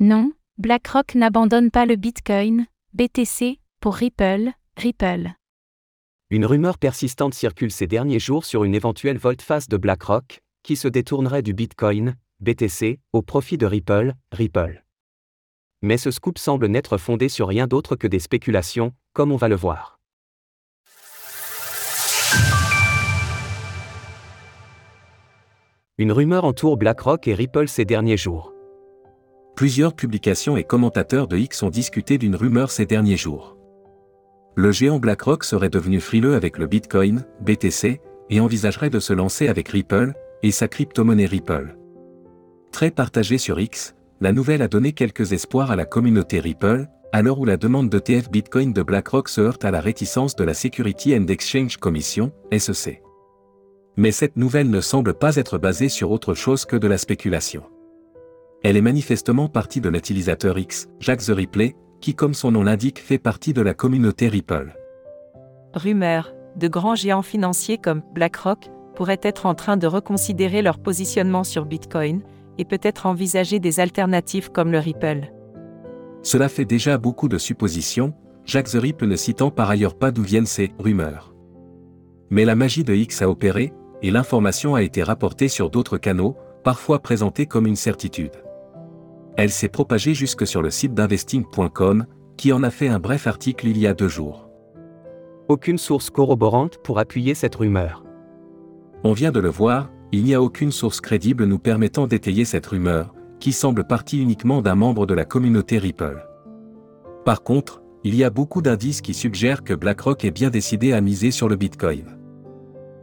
Non, BlackRock n'abandonne pas le Bitcoin, BTC, pour Ripple, Ripple. Une rumeur persistante circule ces derniers jours sur une éventuelle volte-face de BlackRock, qui se détournerait du Bitcoin, BTC, au profit de Ripple, Ripple. Mais ce scoop semble n'être fondé sur rien d'autre que des spéculations, comme on va le voir. Une rumeur entoure BlackRock et Ripple ces derniers jours. Plusieurs publications et commentateurs de X ont discuté d'une rumeur ces derniers jours. Le géant BlackRock serait devenu frileux avec le Bitcoin, BTC, et envisagerait de se lancer avec Ripple, et sa crypto-monnaie Ripple. Très partagée sur X, la nouvelle a donné quelques espoirs à la communauté Ripple, l'heure où la demande d'ETF Bitcoin de BlackRock se heurte à la réticence de la Security and Exchange Commission, SEC mais cette nouvelle ne semble pas être basée sur autre chose que de la spéculation. Elle est manifestement partie de l'utilisateur X, Jack the Ripley, qui comme son nom l'indique fait partie de la communauté Ripple. Rumeur, de grands géants financiers comme BlackRock pourraient être en train de reconsidérer leur positionnement sur Bitcoin, et peut-être envisager des alternatives comme le Ripple. Cela fait déjà beaucoup de suppositions, Jack the Ripple ne citant par ailleurs pas d'où viennent ces rumeurs. Mais la magie de X a opéré, et l'information a été rapportée sur d'autres canaux, parfois présentée comme une certitude. Elle s'est propagée jusque sur le site d'investing.com, qui en a fait un bref article il y a deux jours. Aucune source corroborante pour appuyer cette rumeur. On vient de le voir, il n'y a aucune source crédible nous permettant d'étayer cette rumeur, qui semble partie uniquement d'un membre de la communauté Ripple. Par contre, il y a beaucoup d'indices qui suggèrent que BlackRock est bien décidé à miser sur le Bitcoin.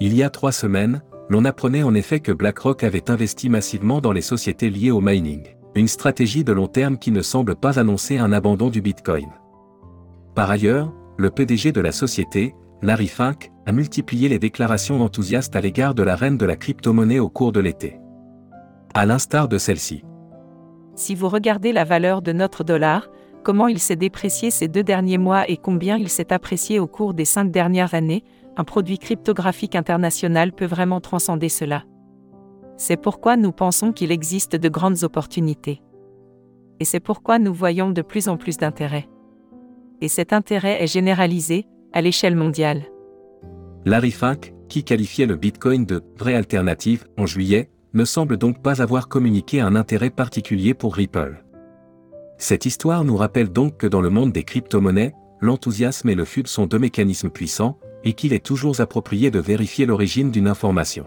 Il y a trois semaines, l'on apprenait en effet que BlackRock avait investi massivement dans les sociétés liées au mining, une stratégie de long terme qui ne semble pas annoncer un abandon du Bitcoin. Par ailleurs, le PDG de la société, Larry Fink, a multiplié les déclarations enthousiastes à l'égard de la reine de la crypto-monnaie au cours de l'été. À l'instar de celle-ci. Si vous regardez la valeur de notre dollar, comment il s'est déprécié ces deux derniers mois et combien il s'est apprécié au cours des cinq dernières années, un produit cryptographique international peut vraiment transcender cela. C'est pourquoi nous pensons qu'il existe de grandes opportunités. Et c'est pourquoi nous voyons de plus en plus d'intérêt. Et cet intérêt est généralisé, à l'échelle mondiale. Larry Fink, qui qualifiait le Bitcoin de vraie alternative en juillet, ne semble donc pas avoir communiqué un intérêt particulier pour Ripple. Cette histoire nous rappelle donc que dans le monde des crypto-monnaies, l'enthousiasme et le FUD sont deux mécanismes puissants, et qu'il est toujours approprié de vérifier l'origine d'une information.